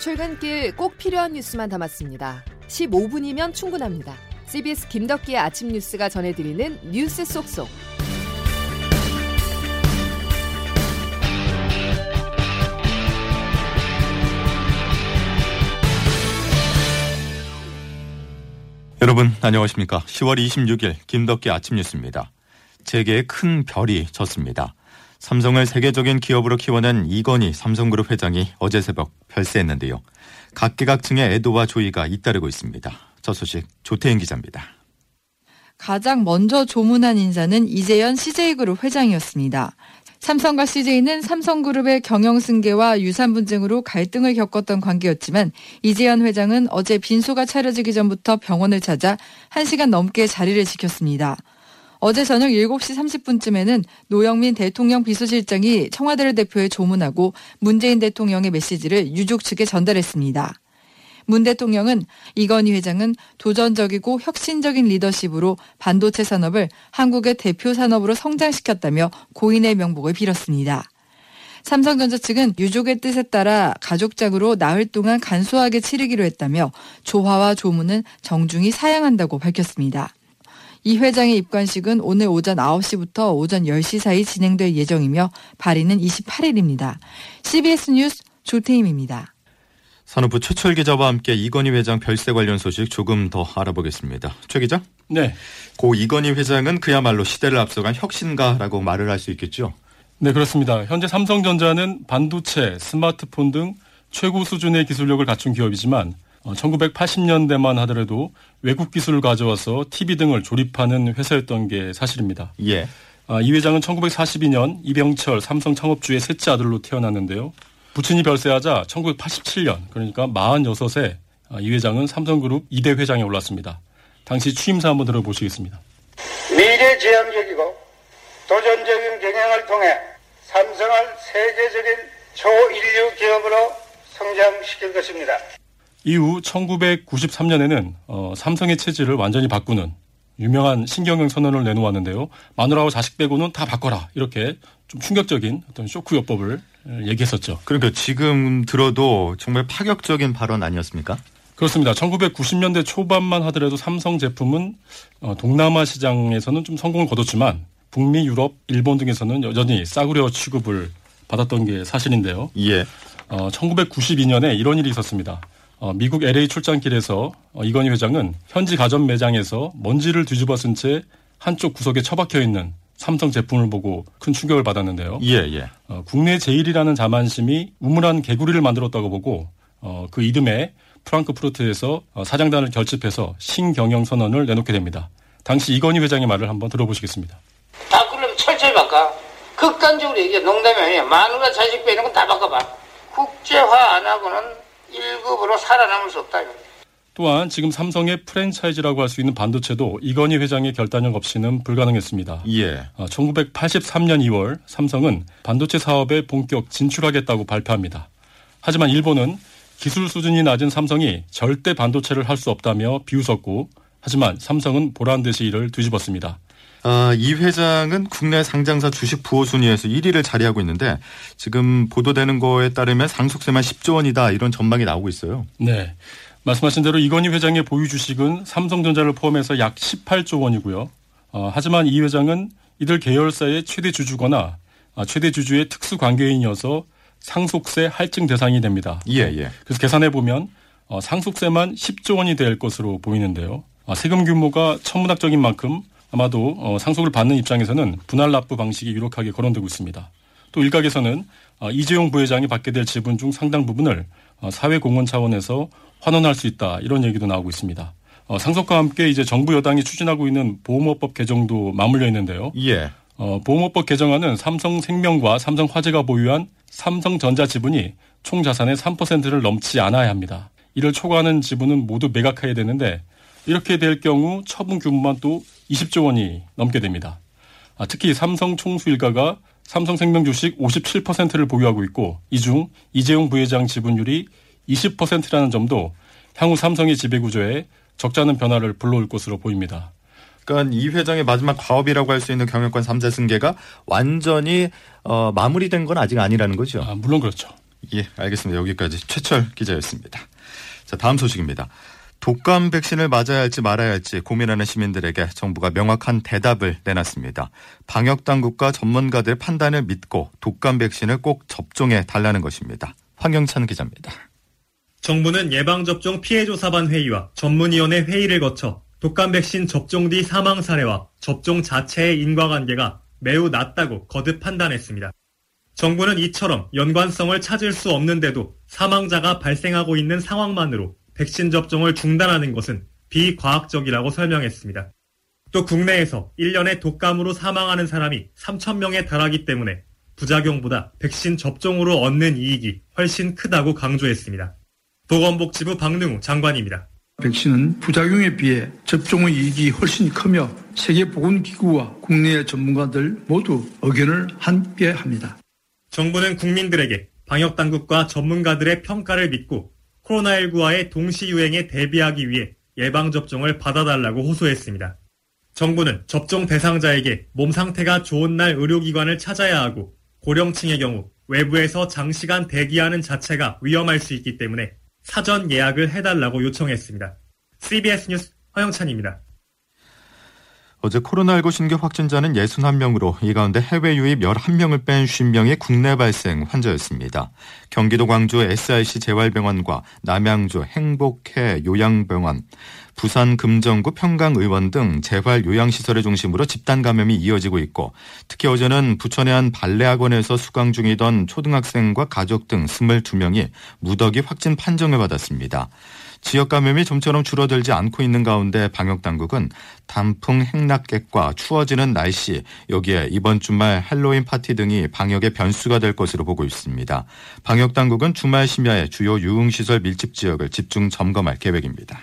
출근길 꼭 필요한 뉴스만 담았습니다. 15분이면 충분합니다. CBS 김덕기의 아침 뉴스가 전해드리는 뉴스 속속. 여러분 안녕하십니까? 10월 26일 김덕기 아침 뉴스입니다. 재계에 큰 별이 졌습니다. 삼성을 세계적인 기업으로 키워낸 이건희 삼성그룹 회장이 어제 새벽 별세했는데요. 각계각층의 애도와 조의가 잇따르고 있습니다. 저 소식 조태인 기자입니다. 가장 먼저 조문한 인사는 이재현 CJ그룹 회장이었습니다. 삼성과 CJ는 삼성그룹의 경영 승계와 유산 분쟁으로 갈등을 겪었던 관계였지만 이재현 회장은 어제 빈소가 차려지기 전부터 병원을 찾아 1시간 넘게 자리를 지켰습니다. 어제 저녁 7시 30분쯤에는 노영민 대통령 비서실장이 청와대를 대표해 조문하고 문재인 대통령의 메시지를 유족 측에 전달했습니다. 문 대통령은 이건희 회장은 도전적이고 혁신적인 리더십으로 반도체 산업을 한국의 대표 산업으로 성장시켰다며 고인의 명복을 빌었습니다. 삼성전자 측은 유족의 뜻에 따라 가족장으로 나흘 동안 간소하게 치르기로 했다며 조화와 조문은 정중히 사양한다고 밝혔습니다. 이 회장의 입관식은 오늘 오전 9시부터 오전 10시 사이 진행될 예정이며 발의는 28일입니다. CBS 뉴스 조태임입니다. 산업부 최철 기자와 함께 이건희 회장 별세 관련 소식 조금 더 알아보겠습니다. 최 기자? 네. 고 이건희 회장은 그야말로 시대를 앞서간 혁신가라고 말을 할 수 있겠죠? 네, 그렇습니다. 현재 삼성전자는 반도체, 스마트폰 등 최고 수준의 기술력을 갖춘 기업이지만 1980년대만 어, 하더라도 외국 기술을 가져와서 TV 등을 조립하는 회사였던 게 사실입니다. 예. 아, 이 회장은 1942년 이병철 삼성 창업주의 셋째 아들로 태어났는데요. 부친이 별세하자 1987년 그러니까 46세 아, 이 회장은 삼성그룹 2대 회장에 올랐습니다. 당시 취임사 한번 들어보시겠습니다. 미래지향적이고 도전적인 경영을 통해 삼성을 세계적인 초인류 기업으로 성장시킬 것입니다. 이후 1993년에는 어, 삼성의 체질을 완전히 바꾸는 유명한 신경영 선언을 내놓았는데요. 마누라와 자식 빼고는 다 바꿔라 이렇게 좀 충격적인 어떤 쇼크 요법을 얘기했었죠. 그러니까 지금 들어도 정말 파격적인 발언 아니었습니까? 그렇습니다. 1990년대 초반만 하더라도 삼성 제품은 어, 동남아 시장에서는 좀 성공을 거뒀지만 북미, 유럽, 일본 등에서는 여전히 싸구려 취급을 받았던 게 사실인데요. 예. 어, 1992년에 이런 일이 있었습니다. 어, 미국 LA 출장길에서 어, 이건희 회장은 현지 가전 매장에서 먼지를 뒤집어 쓴 채 한쪽 구석에 처박혀 있는 삼성 제품을 보고 큰 충격을 받았는데요. 예, 예. 어, 국내 제일이라는 자만심이 우물한 개구리를 만들었다고 보고 어, 그 이듬해 프랑크푸르트에서 어, 사장단을 결집해서 신경영 선언을 내놓게 됩니다. 당시 이건희 회장의 말을 한번 들어보시겠습니다. 바꾸려면 철저히 바꿔. 극단적으로 얘기해. 농담이 아니야. 마누라 자식 빼는 건 다 바꿔봐. 국제화 안 하고는 1급으로 살아남을 수 없다. 또한 지금 삼성의 프랜차이즈라고 할 수 있는 반도체도 이건희 회장의 결단력 없이는 불가능했습니다. 예. 1983년 2월 삼성은 반도체 사업에 본격 진출하겠다고 발표합니다. 하지만 일본은 기술 수준이 낮은 삼성이 절대 반도체를 할 수 없다며 비웃었고 하지만 삼성은 보란 듯이 이를 뒤집었습니다. 아, 이 회장은 국내 상장사 주식 부호 순위에서 1위를 자리하고 있는데 지금 보도되는 거에 따르면 상속세만 10조 원이다 이런 전망이 나오고 있어요. 네. 말씀하신 대로 이건희 회장의 보유 주식은 삼성전자를 포함해서 약 18조 원이고요. 어, 하지만 이 회장은 이들 계열사의 최대 주주거나 아, 최대 주주의 특수 관계인이어서 상속세 할증 대상이 됩니다. 예, 예. 그래서 계산해 보면 어, 상속세만 10조 원이 될 것으로 보이는데요. 아, 세금 규모가 천문학적인 만큼 아마도 어, 상속을 받는 입장에서는 분할 납부 방식이 유력하게 거론되고 있습니다. 또 일각에서는 어, 이재용 부회장이 받게 될 지분 중 상당 부분을 어, 사회공헌 차원에서 환원할 수 있다 이런 얘기도 나오고 있습니다. 어, 상속과 함께 이제 정부 여당이 추진하고 있는 보험업법 개정도 맞물려 있는데요. 예. 어, 보험업법 개정안은 삼성생명과 삼성화재가 보유한 삼성전자 지분이 총 자산의 3%를 넘지 않아야 합니다. 이를 초과하는 지분은 모두 매각해야 되는데 이렇게 될 경우 처분 규모만 또 20조 원이 넘게 됩니다. 아, 특히 삼성 총수 일가가 삼성생명 주식 57%를 보유하고 있고 이 중 이재용 부회장 지분율이 20%라는 점도 향후 삼성의 지배 구조에 적잖은 변화를 불러올 것으로 보입니다. 그러니까 이 회장의 마지막 과업이라고 할 수 있는 경영권 3자 승계가 완전히 어, 마무리된 건 아직 아니라는 거죠. 아, 물론 그렇죠. 예, 알겠습니다. 여기까지 최철 기자였습니다. 자, 다음 소식입니다. 독감 백신을 맞아야 할지 말아야 할지 고민하는 시민들에게 정부가 명확한 대답을 내놨습니다. 방역 당국과 전문가들 판단을 믿고 독감 백신을 꼭 접종해 달라는 것입니다. 황경찬 기자입니다. 정부는 예방접종 피해조사반 회의와 전문위원회 회의를 거쳐 독감 백신 접종 뒤 사망 사례와 접종 자체의 인과관계가 매우 낮다고 거듭 판단했습니다. 정부는 이처럼 연관성을 찾을 수 없는데도 사망자가 발생하고 있는 상황만으로 백신 접종을 중단하는 것은 비과학적이라고 설명했습니다. 또 국내에서 1년에 독감으로 사망하는 사람이 3천명에 달하기 때문에 부작용보다 백신 접종으로 얻는 이익이 훨씬 크다고 강조했습니다. 보건복지부 박능우 장관입니다. 백신은 부작용에 비해 접종의 이익이 훨씬 크며 세계보건기구와 국내의 전문가들 모두 의견을 함께 합니다. 정부는 국민들에게 방역당국과 전문가들의 평가를 믿고 코로나19와의 동시 유행에 대비하기 위해 예방접종을 받아달라고 호소했습니다. 정부는 접종 대상자에게 몸 상태가 좋은 날 의료기관을 찾아야 하고 고령층의 경우 외부에서 장시간 대기하는 자체가 위험할 수 있기 때문에 사전 예약을 해달라고 요청했습니다. CBS 뉴스 허영찬입니다. 어제 코로나19 신규 확진자는 61명으로 이 가운데 해외 유입 11명을 뺀 50명이 국내 발생 환자였습니다. 경기도 광주 SIC 재활병원과 남양주 행복회 요양병원, 부산 금정구 평강의원 등 재활 요양시설을 중심으로 집단 감염이 이어지고 있고 특히 어제는 부천의 한 발레학원에서 수강 중이던 초등학생과 가족 등 22명이 무더기 확진 판정을 받았습니다. 지역 감염이 좀처럼 줄어들지 않고 있는 가운데 방역 당국은 단풍 행락객과 추워지는 날씨 여기에 이번 주말 할로윈 파티 등이 방역의 변수가 될 것으로 보고 있습니다. 방역 당국은 주말 심야에 주요 유흥시설 밀집 지역을 집중 점검할 계획입니다.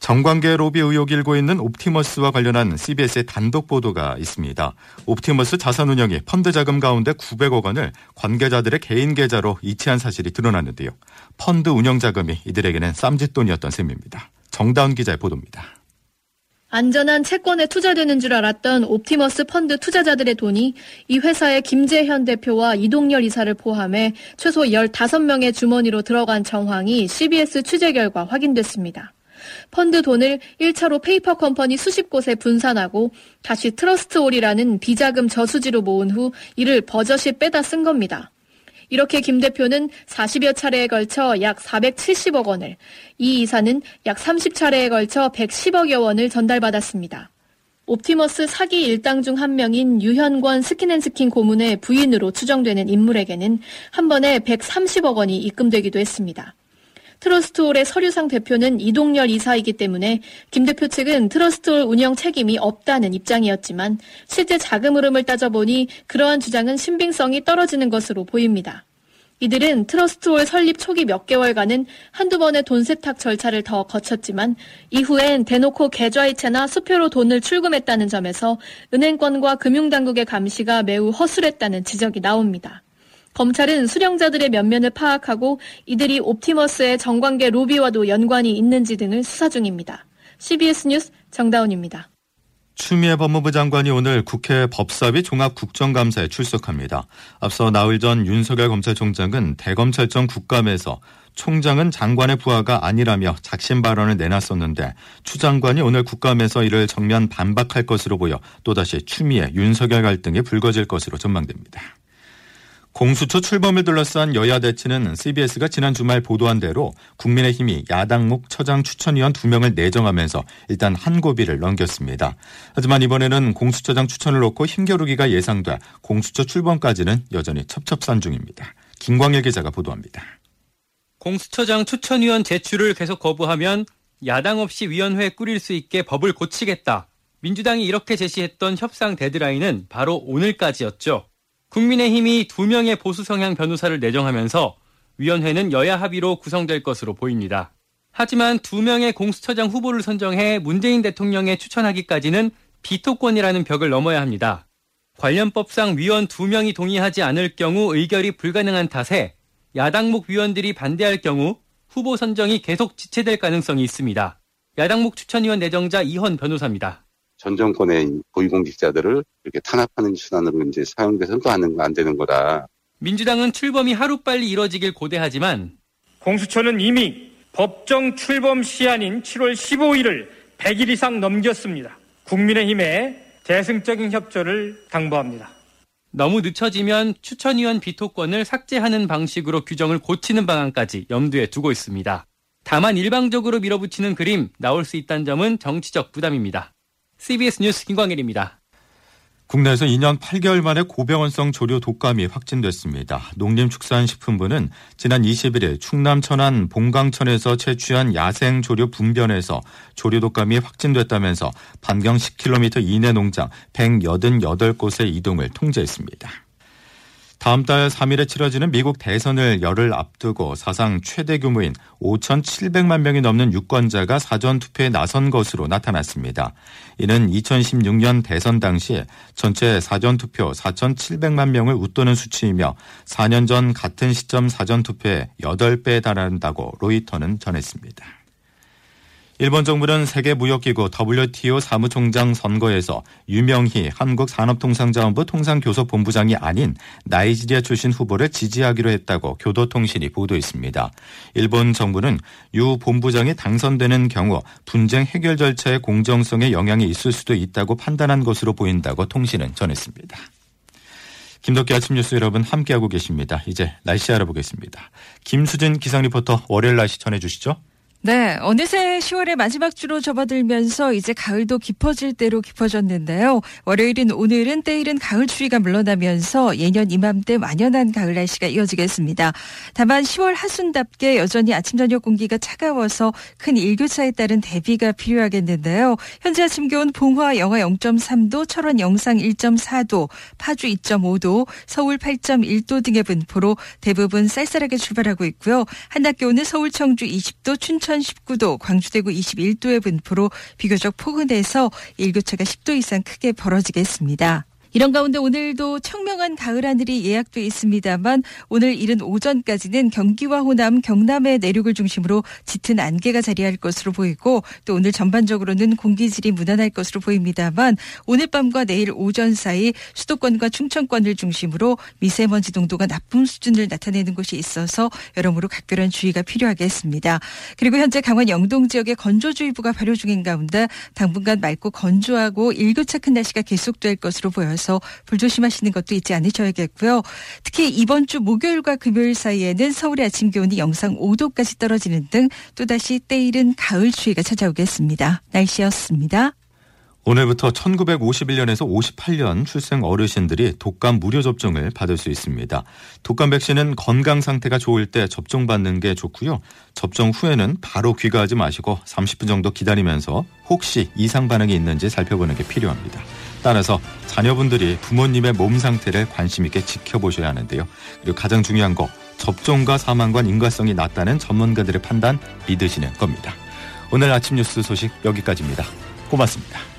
정관계 로비 의혹이 일고 있는 옵티머스와 관련한 CBS의 단독 보도가 있습니다. 옵티머스 자산운용이 펀드 자금 가운데 900억 원을 관계자들의 개인 계좌로 이체한 사실이 드러났는데요. 펀드 운영 자금이 이들에게는 쌈짓돈이었던 셈입니다. 정다운 기자의 보도입니다. 안전한 채권에 투자되는 줄 알았던 옵티머스 펀드 투자자들의 돈이 이 회사의 김재현 대표와 이동열 이사를 포함해 최소 15명의 주머니로 들어간 정황이 CBS 취재 결과 확인됐습니다. 펀드 돈을 1차로 페이퍼 컴퍼니 수십 곳에 분산하고 다시 트러스트올이라는 비자금 저수지로 모은 후 이를 버젓이 빼다 쓴 겁니다. 이렇게 김 대표는 40여 차례에 걸쳐 약 470억 원을, 이 이사는 약 30차례에 걸쳐 110억여 원을 전달받았습니다. 옵티머스 사기 일당 중 한 명인 유현권 스킨앤스킨 고문의 부인으로 추정되는 인물에게는 한 번에 130억 원이 입금되기도 했습니다. 트러스트올의 서류상 대표는 이동열 이사이기 때문에 김 대표 측은 트러스트올 운영 책임이 없다는 입장이었지만 실제 자금 흐름을 따져보니 그러한 주장은 신빙성이 떨어지는 것으로 보입니다. 이들은 트러스트올 설립 초기 몇 개월간은 한두 번의 돈 세탁 절차를 더 거쳤지만 이후엔 대놓고 계좌이체나 수표로 돈을 출금했다는 점에서 은행권과 금융당국의 감시가 매우 허술했다는 지적이 나옵니다. 검찰은 수령자들의 면면을 파악하고 이들이 옵티머스의 정관계 로비와도 연관이 있는지 등을 수사 중입니다. CBS 뉴스 정다운입니다. 추미애 법무부 장관이 오늘 국회 법사위 종합국정감사에 출석합니다. 앞서 나흘 전 윤석열 검찰총장은 대검찰청 국감에서 총장은 장관의 부하가 아니라며 작심 발언을 내놨었는데 추 장관이 오늘 국감에서 이를 정면 반박할 것으로 보여 또다시 추미애 윤석열 갈등이 불거질 것으로 전망됩니다. 공수처 출범을 둘러싼 여야 대치는 CBS가 지난 주말 보도한 대로 국민의힘이 야당목 처장 추천위원 2명을 내정하면서 일단 한 고비를 넘겼습니다. 하지만 이번에는 공수처장 추천을 놓고 힘겨루기가 예상돼 공수처 출범까지는 여전히 첩첩산 중입니다. 김광일 기자가 보도합니다. 공수처장 추천위원 제출을 계속 거부하면 야당 없이 위원회 꾸릴 수 있게 법을 고치겠다. 민주당이 이렇게 제시했던 협상 데드라인은 바로 오늘까지였죠. 국민의힘이 두 명의 보수 성향 변호사를 내정하면서 위원회는 여야 합의로 구성될 것으로 보입니다. 하지만 두 명의 공수처장 후보를 선정해 문재인 대통령에 추천하기까지는 비토권이라는 벽을 넘어야 합니다. 관련법상 위원 두 명이 동의하지 않을 경우 의결이 불가능한 탓에 야당목 위원들이 반대할 경우 후보 선정이 계속 지체될 가능성이 있습니다. 야당목 추천위원 내정자 이헌 변호사입니다. 전 정권의 고위공직자들을 이렇게 탄압하는 수단으로 이제 사용돼서는 또안 되는 거다. 민주당은 출범이 하루빨리 이뤄지길 고대하지만 공수처는 이미 법정 출범 시한인 7월 15일을 100일 이상 넘겼습니다. 국민의힘에 대승적인 협조를 당부합니다. 너무 늦춰지면 추천위원 비토권을 삭제하는 방식으로 규정을 고치는 방안까지 염두에 두고 있습니다. 다만 일방적으로 밀어붙이는 그림 나올 수 있다는 점은 정치적 부담입니다. CBS 뉴스 김광일입니다. 국내에서 2년 8개월 만에 고병원성 조류 독감이 확진됐습니다. 농림축산식품부는 지난 21일 충남 천안 봉강천에서 채취한 야생 조류 분변에서 조류 독감이 확진됐다면서 반경 10km 이내 농장 188곳의 이동을 통제했습니다. 다음 달 3일에 치러지는 미국 대선을 열흘 앞두고 사상 최대 규모인 5,700만 명이 넘는 유권자가 사전 투표에 나선 것으로 나타났습니다. 이는 2016년 대선 당시 전체 사전 투표 4,700만 명을 웃도는 수치이며 4년 전 같은 시점 사전 투표의 8배에 달한다고 로이터는 전했습니다. 일본 정부는 세계 무역기구 WTO 사무총장 선거에서 유명희 한국 산업통상자원부 통상교섭본부장이 아닌 나이지리아 출신 후보를 지지하기로 했다고 교도통신이 보도했습니다. 일본 정부는 유 본부장이 당선되는 경우 분쟁 해결 절차의 공정성에 영향이 있을 수도 있다고 판단한 것으로 보인다고 통신은 전했습니다. 김덕기 아침 뉴스 여러분 함께하고 계십니다. 이제 날씨 알아보겠습니다. 김수진 기상 리포터 월요일 날씨 전해주시죠. 네, 어느새 10월의 마지막 주로 접어들면서 이제 가을도 깊어질 대로 깊어졌는데요. 월요일인 오늘은 때일은 가을 추위가 물러나면서 예년 이맘때 완연한 가을 날씨가 이어지겠습니다. 다만 10월 하순답게 여전히 아침 저녁 공기가 차가워서 큰 일교차에 따른 대비가 필요하겠는데요. 현재 아침 기온 봉화 영하 0.3도, 철원 영상 1.4도, 파주 2.5도, 서울 8.1도 등의 분포로 대부분 쌀쌀하게 출발하고 있고요. 한낮 기온은 서울 청주 20도, 춘천 인천 19도, 광주 대구 21도의 분포로 비교적 포근해서 일교차가 10도 이상 크게 벌어지겠습니다. 이런 가운데 오늘도 청명한 가을 하늘이 예약돼 있습니다만 오늘 이른 오전까지는 경기와 호남, 경남의 내륙을 중심으로 짙은 안개가 자리할 것으로 보이고 또 오늘 전반적으로는 공기질이 무난할 것으로 보입니다만 오늘 밤과 내일 오전 사이 수도권과 충청권을 중심으로 미세먼지 농도가 나쁨 수준을 나타내는 곳이 있어서 여러모로 각별한 주의가 필요하겠습니다. 그리고 현재 강원 영동 지역에 건조주의보가 발효 중인 가운데 당분간 맑고 건조하고 일교차 큰 날씨가 계속될 것으로 보여서 있어서 불조심하시는 것도 잊지 않으셔야겠고요. 특히 이번 주 목요일과 금요일 사이에는 서울의 아침 기온이 영상 5도까지 떨어지는 등 또다시 때이른 가을 추위가 찾아오겠습니다. 날씨였습니다. 오늘부터 1951년에서 58년 출생 어르신들이 독감 무료 접종을 받을 수 있습니다. 독감 백신은 건강 상태가 좋을 때 접종받는 게 좋고요. 접종 후에는 바로 귀가하지 마시고 30분 정도 기다리면서 혹시 이상 반응이 있는지 살펴보는 게 필요합니다. 따라서 자녀분들이 부모님의 몸 상태를 관심 있게 지켜보셔야 하는데요. 그리고 가장 중요한 거 접종과 사망과 인과성이 낮다는 전문가들의 판단 믿으시는 겁니다. 오늘 아침 뉴스 소식 여기까지입니다. 고맙습니다.